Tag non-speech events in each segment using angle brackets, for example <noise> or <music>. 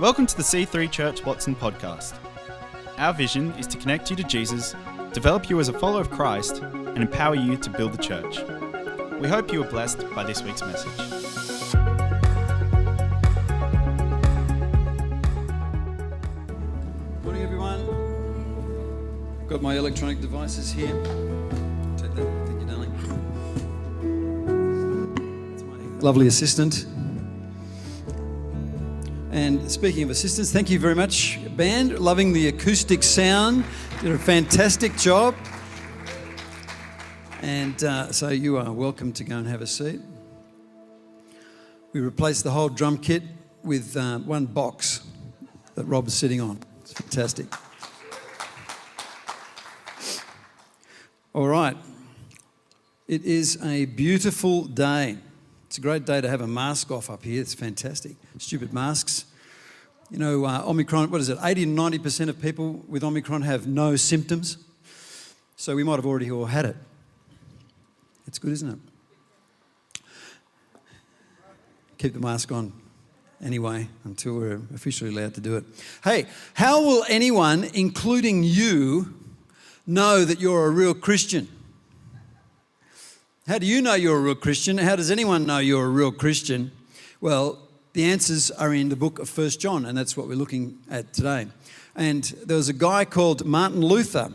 Welcome to the C3 Church Watson podcast. Our vision is to connect you to Jesus, develop you as a follower of Christ, and empower you to build the church. We hope you are blessed by this week's message. Morning, everyone. Got my electronic devices here. Take that, thank you, darling. Lovely assistant. Speaking of assistants, thank you very much, band. Loving the acoustic sound. Did a fantastic job. And uh, so you are welcome to go and have a seat. We replaced the whole drum kit with uh, one box that Rob is sitting on. It's fantastic. All right. It is a beautiful day. It's a great day to have a mask off up here. It's fantastic. Stupid masks. You know, uh, Omicron, what is it? 80 to 90% of people with Omicron have no symptoms. So we might have already all had it. It's good, isn't it? Keep the mask on anyway until we're officially allowed to do it. Hey, how will anyone, including you, know that you're a real Christian? How do you know you're a real Christian? How does anyone know you're a real Christian? Well, the answers are in the book of First John, and that's what we're looking at today. And there was a guy called Martin Luther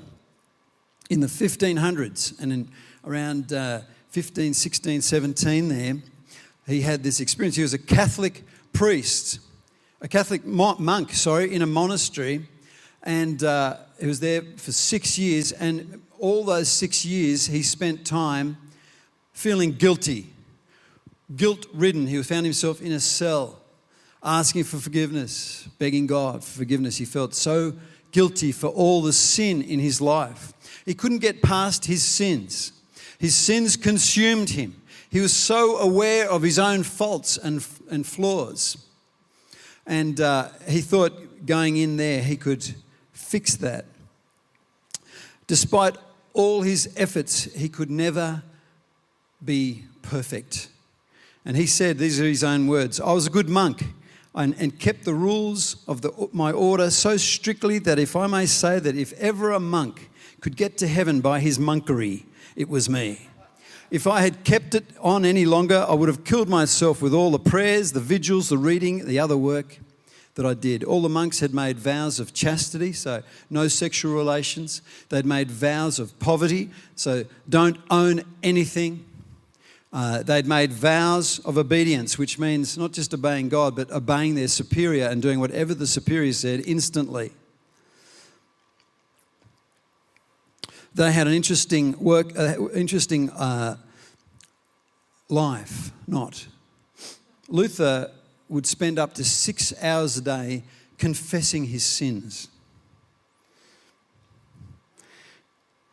in the 1500s, and in around uh, 15, 16, 17 there, he had this experience. He was a Catholic priest, a Catholic monk, sorry, in a monastery, and uh, he was there for six years. And all those six years, he spent time feeling guilty, guilt ridden. He found himself in a cell, asking for forgiveness, begging God for forgiveness. He felt so guilty for all the sin in his life. He couldn't get past his sins. His sins consumed him. He was so aware of his own faults and, and flaws. And uh, he thought going in there he could fix that. Despite all his efforts, he could never be perfect. And he said, these are his own words I was a good monk and, and kept the rules of the, my order so strictly that if I may say that if ever a monk could get to heaven by his monkery, it was me. If I had kept it on any longer, I would have killed myself with all the prayers, the vigils, the reading, the other work that I did. All the monks had made vows of chastity, so no sexual relations. They'd made vows of poverty, so don't own anything. Uh, they'd made vows of obedience, which means not just obeying God, but obeying their superior and doing whatever the superior said instantly. They had an interesting work, uh, interesting uh, life. Not Luther would spend up to six hours a day confessing his sins.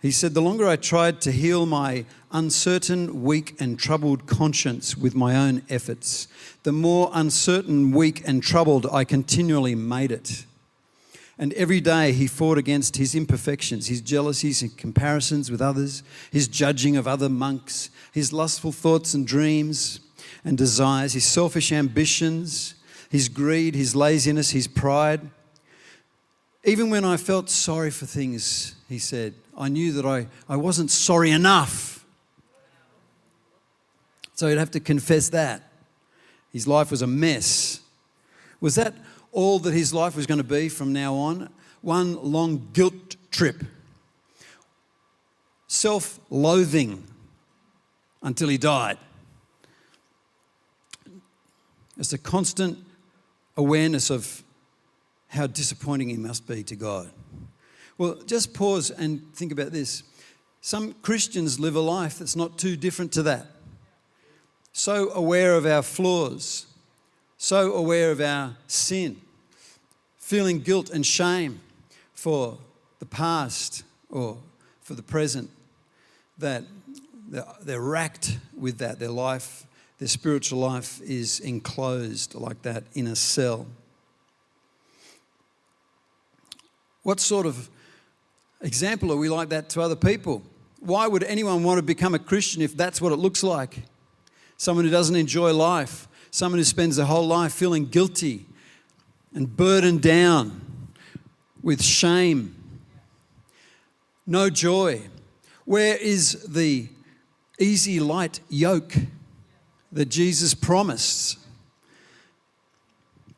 He said, The longer I tried to heal my uncertain, weak, and troubled conscience with my own efforts, the more uncertain, weak, and troubled I continually made it. And every day he fought against his imperfections, his jealousies and comparisons with others, his judging of other monks, his lustful thoughts and dreams and desires, his selfish ambitions, his greed, his laziness, his pride. Even when I felt sorry for things, he said, I knew that I, I wasn't sorry enough. So he'd have to confess that. His life was a mess. Was that all that his life was going to be from now on? One long guilt trip. Self loathing until he died. It's a constant awareness of how disappointing he must be to God. Well, just pause and think about this. Some Christians live a life that's not too different to that. So aware of our flaws, so aware of our sin, feeling guilt and shame for the past or for the present, that they're racked with that. Their life, their spiritual life is enclosed like that in a cell. What sort of example are we like that to other people? Why would anyone want to become a Christian if that's what it looks like? Someone who doesn't enjoy life, someone who spends their whole life feeling guilty and burdened down with shame, no joy. Where is the easy, light yoke that Jesus promised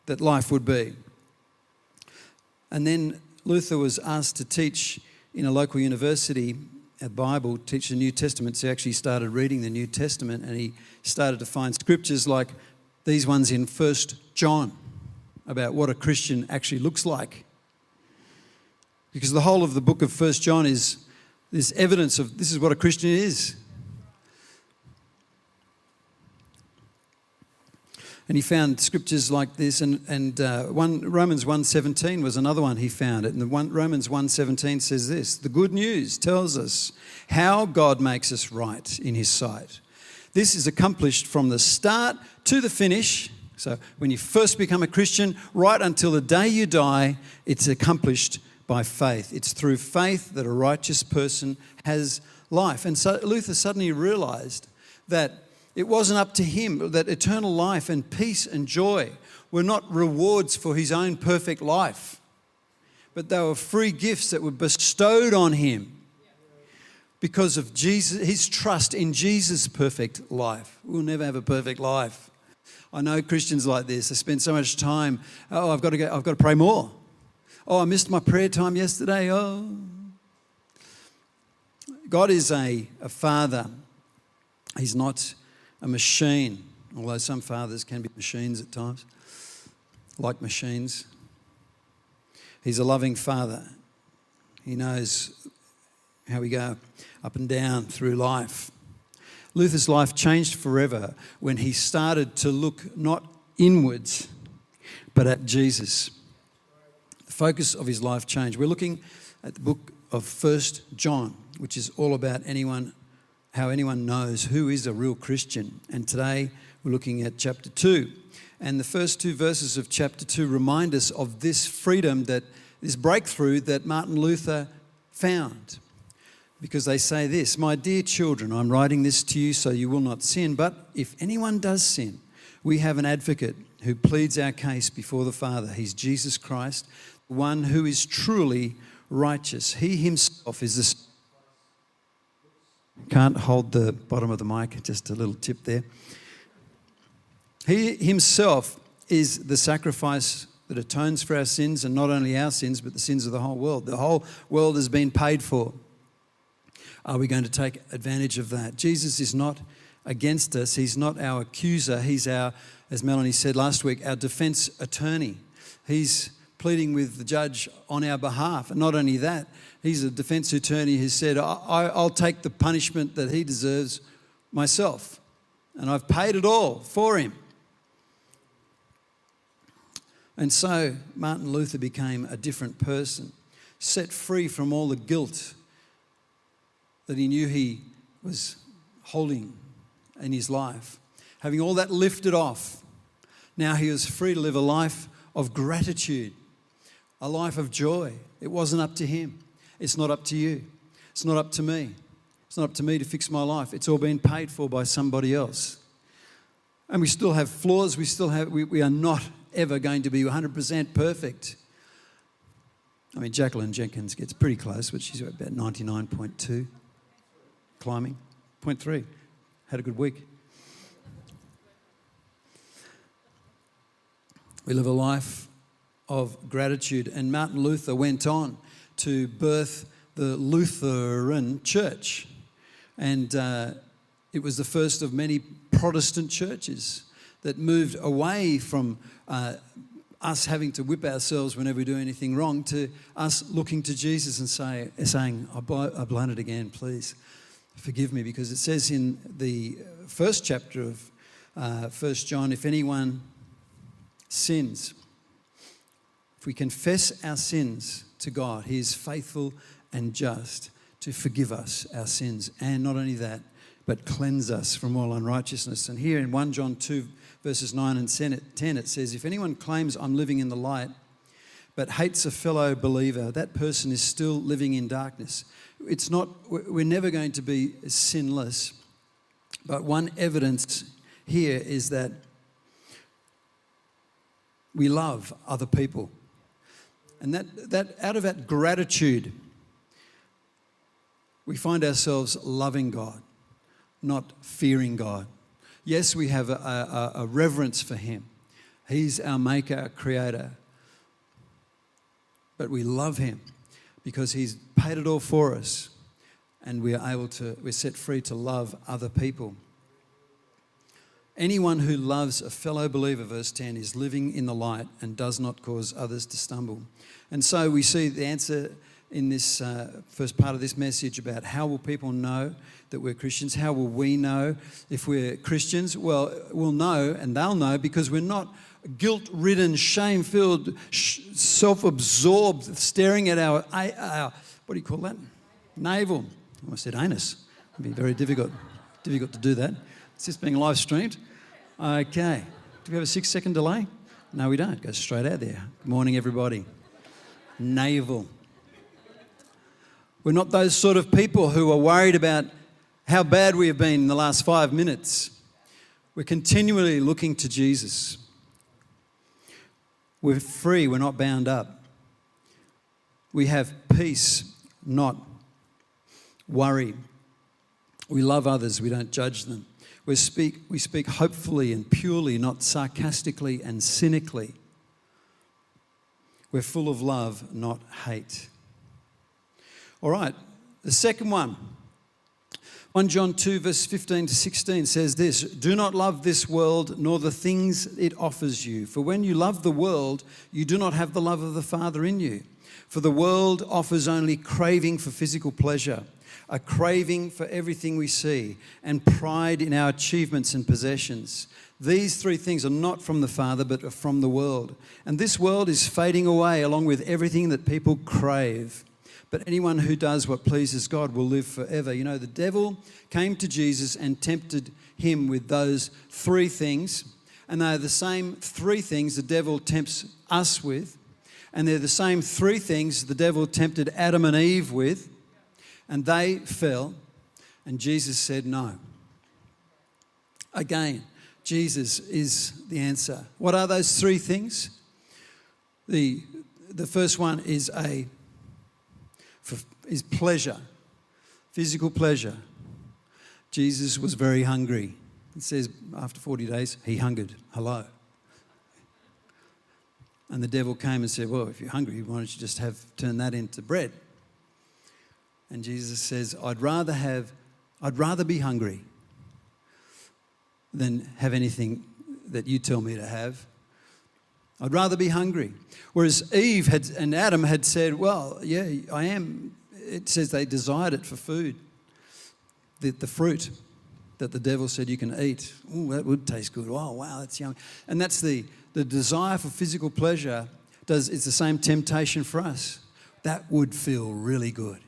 that life would be? And then Luther was asked to teach in a local university a Bible, teach the New Testament. So he actually started reading the New Testament and he started to find scriptures like these ones in First John about what a Christian actually looks like. Because the whole of the book of First John is this evidence of this is what a Christian is. And he found scriptures like this and, and uh, one, romans 1.17 was another one he found it. And the one, romans 1.17 says this the good news tells us how god makes us right in his sight. This is accomplished from the start to the finish. So when you first become a christian right until the day you die it's accomplished by faith. It's through faith that a righteous person has life. And so luther suddenly realized that it wasn't up to him that eternal life and peace and joy were not rewards for his own perfect life, but they were free gifts that were bestowed on him because of Jesus, his trust in Jesus' perfect life. We'll never have a perfect life. I know Christians like this. They spend so much time. Oh, I've got to go, I've got to pray more. Oh, I missed my prayer time yesterday. Oh. God is a, a father. He's not a machine, although some fathers can be machines at times, like machines. He's a loving father. He knows how we go up and down through life. Luther's life changed forever when he started to look not inwards, but at Jesus. The focus of his life changed. We're looking at the book of First John, which is all about anyone how anyone knows who is a real Christian. And today we're looking at chapter 2. And the first two verses of chapter 2 remind us of this freedom that this breakthrough that Martin Luther found. Because they say this My dear children, I'm writing this to you so you will not sin. But if anyone does sin, we have an advocate who pleads our case before the Father. He's Jesus Christ, the one who is truly righteous. He himself is the can't hold the bottom of the mic, just a little tip there. He himself is the sacrifice that atones for our sins, and not only our sins, but the sins of the whole world. The whole world has been paid for. Are we going to take advantage of that? Jesus is not against us, He's not our accuser. He's our, as Melanie said last week, our defense attorney. He's pleading with the judge on our behalf. And not only that, he's a defense attorney who said, I, will take the punishment that he deserves myself. And I've paid it all for him. And so Martin Luther became a different person, set free from all the guilt that he knew he was holding in his life. Having all that lifted off, now he was free to live a life of gratitude, a life of joy. It wasn't up to him. It's not up to you. It's not up to me. It's not up to me to fix my life. It's all been paid for by somebody else. And we still have flaws. We still have, we, we are not ever going to be 100% perfect. I mean, Jacqueline Jenkins gets pretty close, but she's about 99.2 climbing. Point three. Had a good week. We live a life of gratitude. And Martin Luther went on to birth the Lutheran church. And uh, it was the first of many Protestant churches that moved away from uh, us having to whip ourselves whenever we do anything wrong to us looking to Jesus and say, saying, I blown it again, please forgive me. Because it says in the first chapter of uh, 1 John, if anyone sins, we confess our sins, to God. He is faithful and just to forgive us our sins. And not only that, but cleanse us from all unrighteousness. And here in 1 John 2, verses 9 and 10, it says, If anyone claims I'm living in the light, but hates a fellow believer, that person is still living in darkness. It's not, we're never going to be sinless. But one evidence here is that We love other people. And that, that out of that gratitude, we find ourselves loving God, not fearing God. Yes, we have a, a, a reverence for Him. He's our maker, our creator. But we love Him because He's paid it all for us. And we are able to, we're set free to love other people. Anyone who loves a fellow believer, verse 10, is living in the light and does not cause others to stumble. And so we see the answer in this uh, first part of this message about how will people know that we're Christians? How will we know if we're Christians? Well, we'll know and they'll know because we're not guilt ridden, shame filled, sh- self absorbed, staring at our, our, what do you call that? Navel. I said anus. It'd be very difficult, difficult to do that. It's just being live streamed. Okay. Do we have a six second delay? No, we don't. Go straight out there. Good morning, everybody. Navel. We're not those sort of people who are worried about how bad we have been in the last five minutes. We're continually looking to Jesus. We're free, we're not bound up. We have peace, not worry. We love others, we don't judge them. We speak, we speak hopefully and purely, not sarcastically and cynically. We're full of love, not hate. All right, the second one. 1 John 2, verse 15 to 16 says this Do not love this world nor the things it offers you. For when you love the world, you do not have the love of the Father in you. For the world offers only craving for physical pleasure a craving for everything we see, and pride in our achievements and possessions. These three things are not from the Father, but are from the world. And this world is fading away along with everything that people crave. But anyone who does what pleases God will live forever. You know, the devil came to Jesus and tempted him with those three things. And they're the same three things the devil tempts us with. And they're the same three things the devil tempted Adam and Eve with. And they fell, and Jesus said no. Again, Jesus is the answer. What are those three things? The, the first one is a is pleasure, physical pleasure. Jesus was very hungry. It says after 40 days, he hungered. Hello. And the devil came and said, Well, if you're hungry, why don't you just have turn that into bread? And Jesus says, I'd rather have, I'd rather be hungry than have anything that you tell me to have. I'd rather be hungry. Whereas Eve had, and Adam had said, Well, yeah, I am. It says they desired it for food. The, the fruit that the devil said you can eat. Oh, that would taste good. Oh, wow, that's yummy. And that's the, the desire for physical pleasure. Does, it's the same temptation for us. That would feel really good.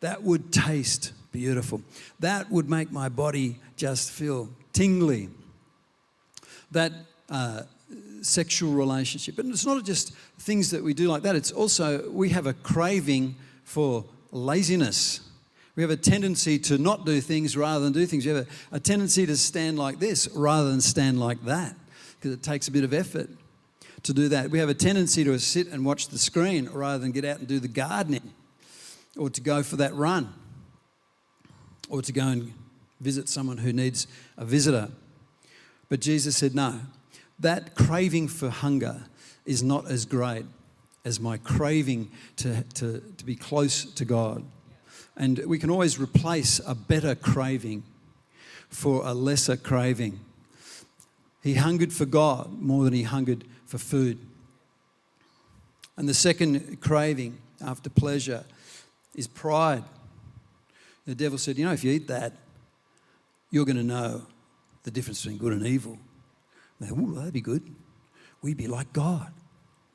That would taste beautiful. That would make my body just feel tingly. That uh, sexual relationship. And it's not just things that we do like that, it's also we have a craving for laziness. We have a tendency to not do things rather than do things. We have a, a tendency to stand like this rather than stand like that because it takes a bit of effort to do that. We have a tendency to sit and watch the screen rather than get out and do the gardening or to go for that run or to go and visit someone who needs a visitor. But Jesus said, No, that craving for hunger is not as great as my craving to, to, to be close to God. And we can always replace a better craving for a lesser craving. He hungered for God more than he hungered for food. And the second craving after pleasure is pride. The devil said, You know, if you eat that, you're going to know the difference between good and evil. They, Ooh, that'd be good. We'd be like God.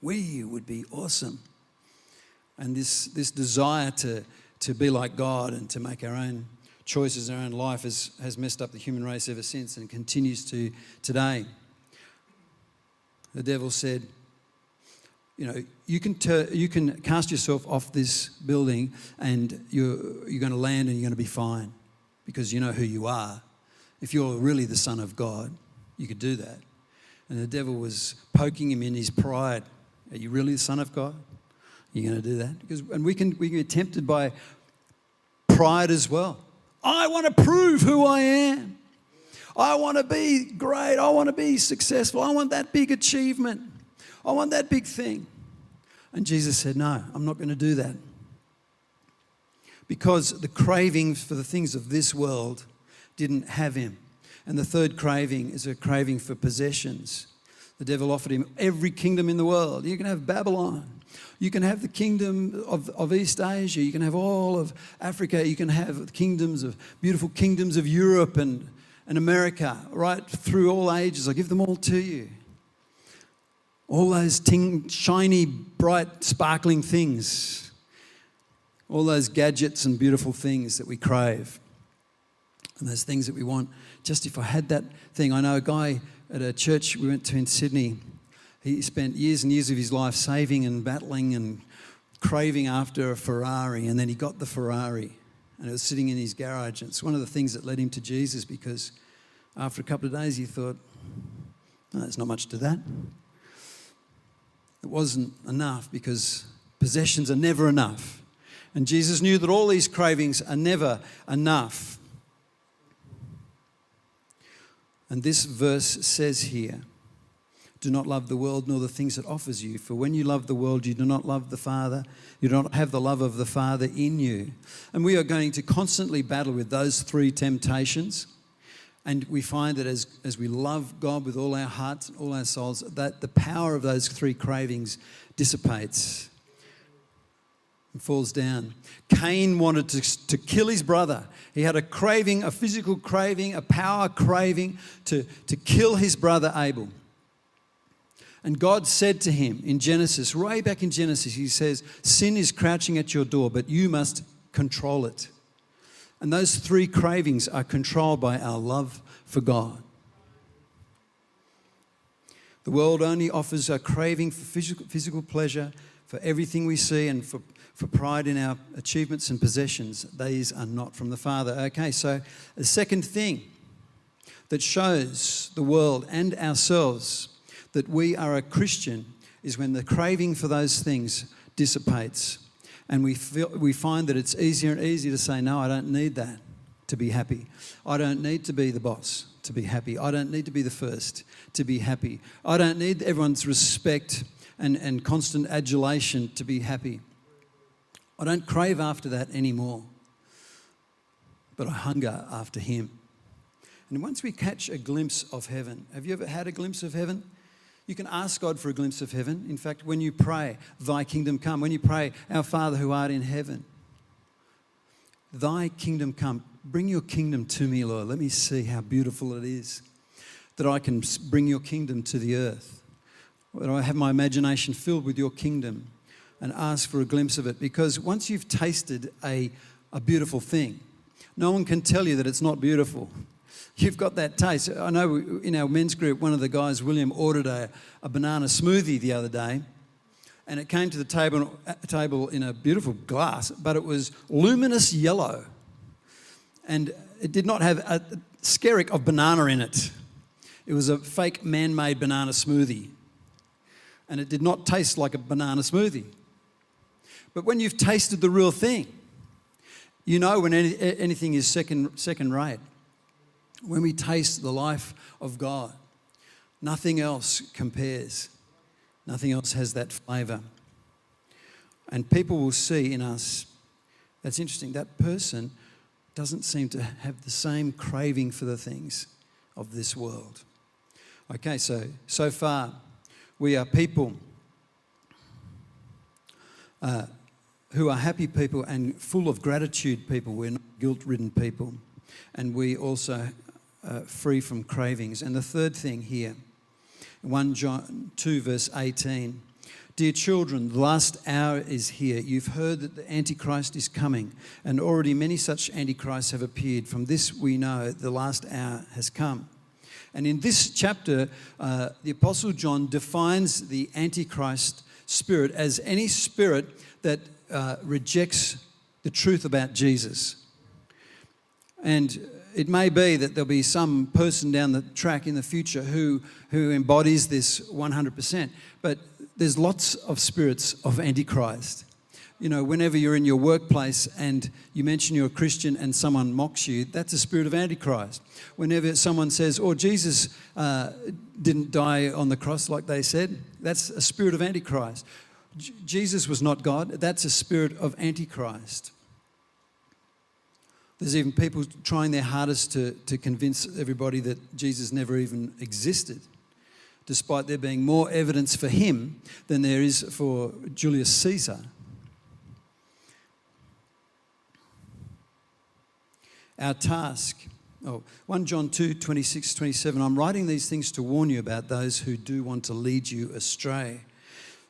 We would be awesome. And this, this desire to, to be like God and to make our own choices our own life has, has messed up the human race ever since and continues to today. The devil said, you know, you can, you can cast yourself off this building and you're, you're going to land and you're going to be fine because you know who you are. If you're really the Son of God, you could do that. And the devil was poking him in his pride. Are you really the Son of God? Are you going to do that? Because, and we can, we can be tempted by pride as well. I want to prove who I am. I want to be great. I want to be successful. I want that big achievement. I want that big thing. And Jesus said, No, I'm not going to do that. Because the craving for the things of this world didn't have him. And the third craving is a craving for possessions. The devil offered him every kingdom in the world. You can have Babylon. You can have the kingdom of, of East Asia. You can have all of Africa. You can have kingdoms of beautiful kingdoms of Europe and, and America, right through all ages. I give them all to you. All those ting, shiny, bright, sparkling things. All those gadgets and beautiful things that we crave. And those things that we want. Just if I had that thing, I know a guy at a church we went to in Sydney. He spent years and years of his life saving and battling and craving after a Ferrari, and then he got the Ferrari, and it was sitting in his garage. And it's one of the things that led him to Jesus because after a couple of days he thought, no, there's not much to that. It wasn't enough because possessions are never enough. And Jesus knew that all these cravings are never enough. And this verse says here, do not love the world nor the things it offers you. For when you love the world, you do not love the Father. You do not have the love of the Father in you. And we are going to constantly battle with those three temptations. And we find that as, as we love God with all our hearts and all our souls, that the power of those three cravings dissipates and falls down. Cain wanted to, to kill his brother. He had a craving, a physical craving, a power craving to, to kill his brother Abel. And God said to him in Genesis, way back in Genesis, He says, Sin is crouching at your door, but you must control it. And those three cravings are controlled by our love for God. The world only offers a craving for physical, physical pleasure, for everything we see, and for, for pride in our achievements and possessions. These are not from the Father. Okay, so the second thing that shows the world and ourselves that we are a Christian is when the craving for those things dissipates. And we, feel, we find that it's easier and easier to say, No, I don't need that to be happy. I don't need to be the boss to be happy. I don't need to be the first to be happy. I don't need everyone's respect and, and constant adulation to be happy. I don't crave after that anymore, but I hunger after Him. And once we catch a glimpse of heaven, have you ever had a glimpse of heaven? You can ask God for a glimpse of heaven. In fact, when you pray, Thy kingdom come, when you pray, Our Father who art in heaven, Thy kingdom come, bring your kingdom to me, Lord. Let me see how beautiful it is that I can bring your kingdom to the earth. That I have my imagination filled with your kingdom and ask for a glimpse of it. Because once you've tasted a, a beautiful thing, no one can tell you that it's not beautiful. <laughs> You've got that taste. I know in our men's group, one of the guys, William, ordered a, a banana smoothie the other day. And it came to the table, uh, table in a beautiful glass, but it was luminous yellow. And it did not have a skerrick of banana in it. It was a fake man made banana smoothie. And it did not taste like a banana smoothie. But when you've tasted the real thing, you know when any, anything is second, second rate. When we taste the life of God, nothing else compares. Nothing else has that flavor. And people will see in us, that's interesting, that person doesn't seem to have the same craving for the things of this world. Okay, so so far we are people uh, who are happy people and full of gratitude people. We're not guilt ridden people. And we also uh, free from cravings. And the third thing here, 1 John 2, verse 18. Dear children, the last hour is here. You've heard that the Antichrist is coming, and already many such Antichrists have appeared. From this we know the last hour has come. And in this chapter, uh, the Apostle John defines the Antichrist spirit as any spirit that uh, rejects the truth about Jesus. And it may be that there'll be some person down the track in the future who, who embodies this 100%. But there's lots of spirits of Antichrist. You know, whenever you're in your workplace and you mention you're a Christian and someone mocks you, that's a spirit of Antichrist. Whenever someone says, oh, Jesus uh, didn't die on the cross like they said, that's a spirit of Antichrist. J- Jesus was not God, that's a spirit of Antichrist. There's even people trying their hardest to, to convince everybody that Jesus never even existed, despite there being more evidence for him than there is for Julius Caesar. Our task, oh, 1 John 2 26, 27. I'm writing these things to warn you about those who do want to lead you astray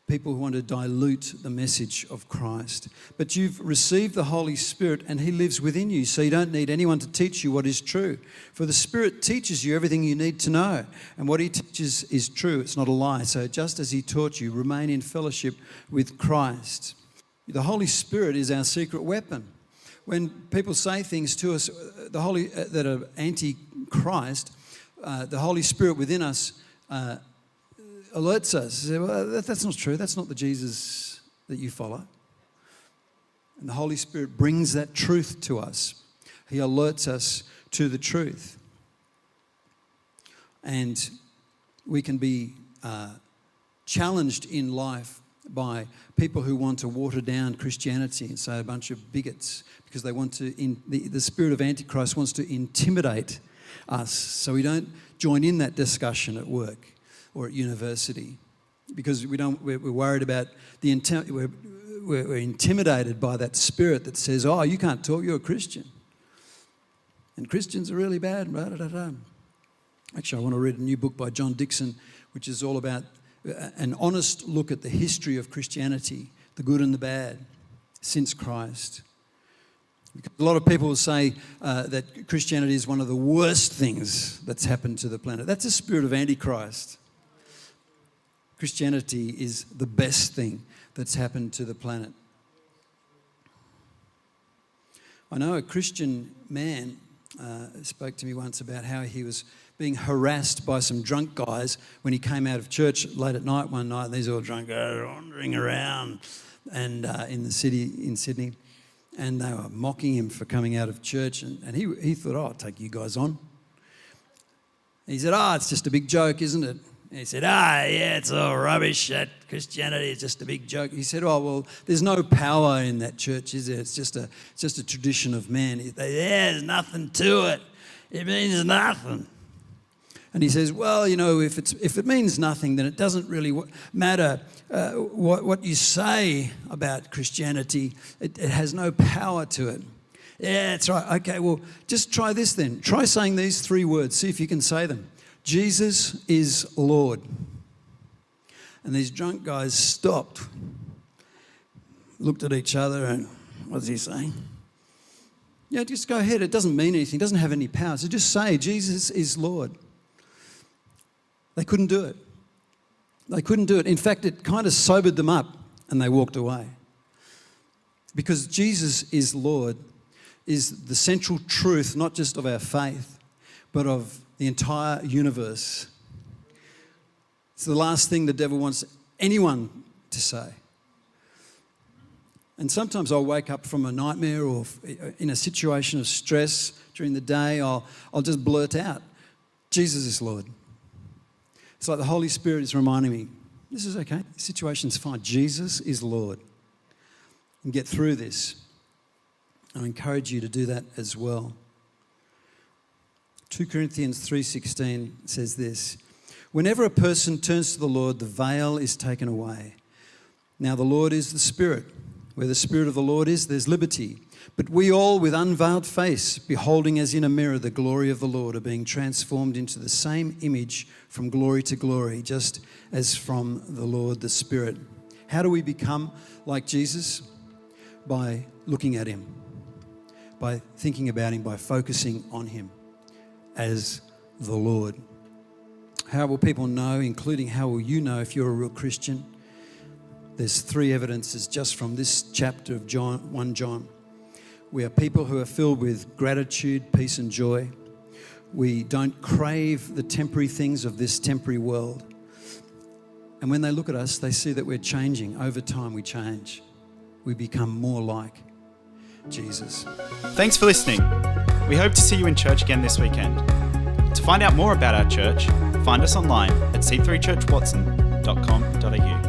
people who want to dilute the message of Christ. But you've received the Holy Spirit and He lives within you, so you don't need anyone to teach you what is true. For the Spirit teaches you everything you need to know, and what He teaches is true, it's not a lie. So just as He taught you, remain in fellowship with Christ. The Holy Spirit is our secret weapon. When people say things to us the Holy, uh, that are anti Christ, uh, the Holy Spirit within us uh, alerts us. Well, that, that's not true. That's not the Jesus that you follow. And the Holy Spirit brings that truth to us. He alerts us to the truth. And we can be uh, challenged in life by people who want to water down Christianity and say a bunch of bigots because they want to, in, the, the spirit of Antichrist wants to intimidate us so we don't join in that discussion at work or at university because we don't, we're, worried about the, we're, we're, intimidated by that spirit that says, oh, you can't talk, you're a Christian. And Christians are really bad. Blah, blah, blah. Actually, I want to read a new book by John Dickson, which is all about uh, an honest look at the history of Christianity, the good and the bad, since Christ. Because a lot of people will say uh, that Christianity is one of the worst things that's happened to the planet. That's a spirit of Antichrist. Christianity is the best thing that's happened to the planet. I know a Christian man uh, spoke to me once about how he was being harassed by some drunk guys when he came out of church late at night one night. These all drunk guys wandering around and uh, in the city in Sydney, and they were mocking him for coming out of church. And, and he, he thought, "Oh, I'll take you guys on." He said, "Oh, it's just a big joke, isn't it?" He said, Ah, yeah, it's all rubbish. That Christianity is just a big joke. He said, Oh, well, there's no power in that church, is there? It's just a, it's just a tradition of man. He, there's nothing to it. It means nothing. And he says, Well, you know, if, it's, if it means nothing, then it doesn't really matter uh, what, what you say about Christianity, it, it has no power to it. Yeah, that's right. Okay, well, just try this then. Try saying these three words, see if you can say them. Jesus is Lord. And these drunk guys stopped, looked at each other, and what's he saying? Yeah, just go ahead. It doesn't mean anything, it doesn't have any power. So just say, Jesus is Lord. They couldn't do it. They couldn't do it. In fact, it kind of sobered them up and they walked away. Because Jesus is Lord is the central truth, not just of our faith, but of the entire universe. It's the last thing the devil wants anyone to say. And sometimes I'll wake up from a nightmare or uh, in a situation of stress during the day, I'll, I'll just blurt out, Jesus is Lord. It's like the Holy Spirit is reminding me, this is okay, the situation's fine. Jesus is Lord. And get through this. I encourage you to do that as well. 2 Corinthians 3:16 says this, whenever a person turns to the Lord, the veil is taken away. Now the Lord is the Spirit. Where the Spirit of the Lord is, there's liberty. But we all, with unveiled face, beholding as in a mirror the glory of the Lord, are being transformed into the same image from glory to glory, just as from the Lord the Spirit. How do we become like Jesus? By looking at Him, by thinking about Him, by focusing on Him as the Lord. How will people know, including how will you know if you're a real Christian? There's three evidences just from this chapter of John, 1 John. We are people who are filled with gratitude, peace, and joy. We don't crave the temporary things of this temporary world. And when they look at us, they see that we're changing. Over time, we change. We become more like Jesus. Thanks for listening. We hope to see you in church again this weekend. To find out more about our church, find us online at c3churchwatson.com.au.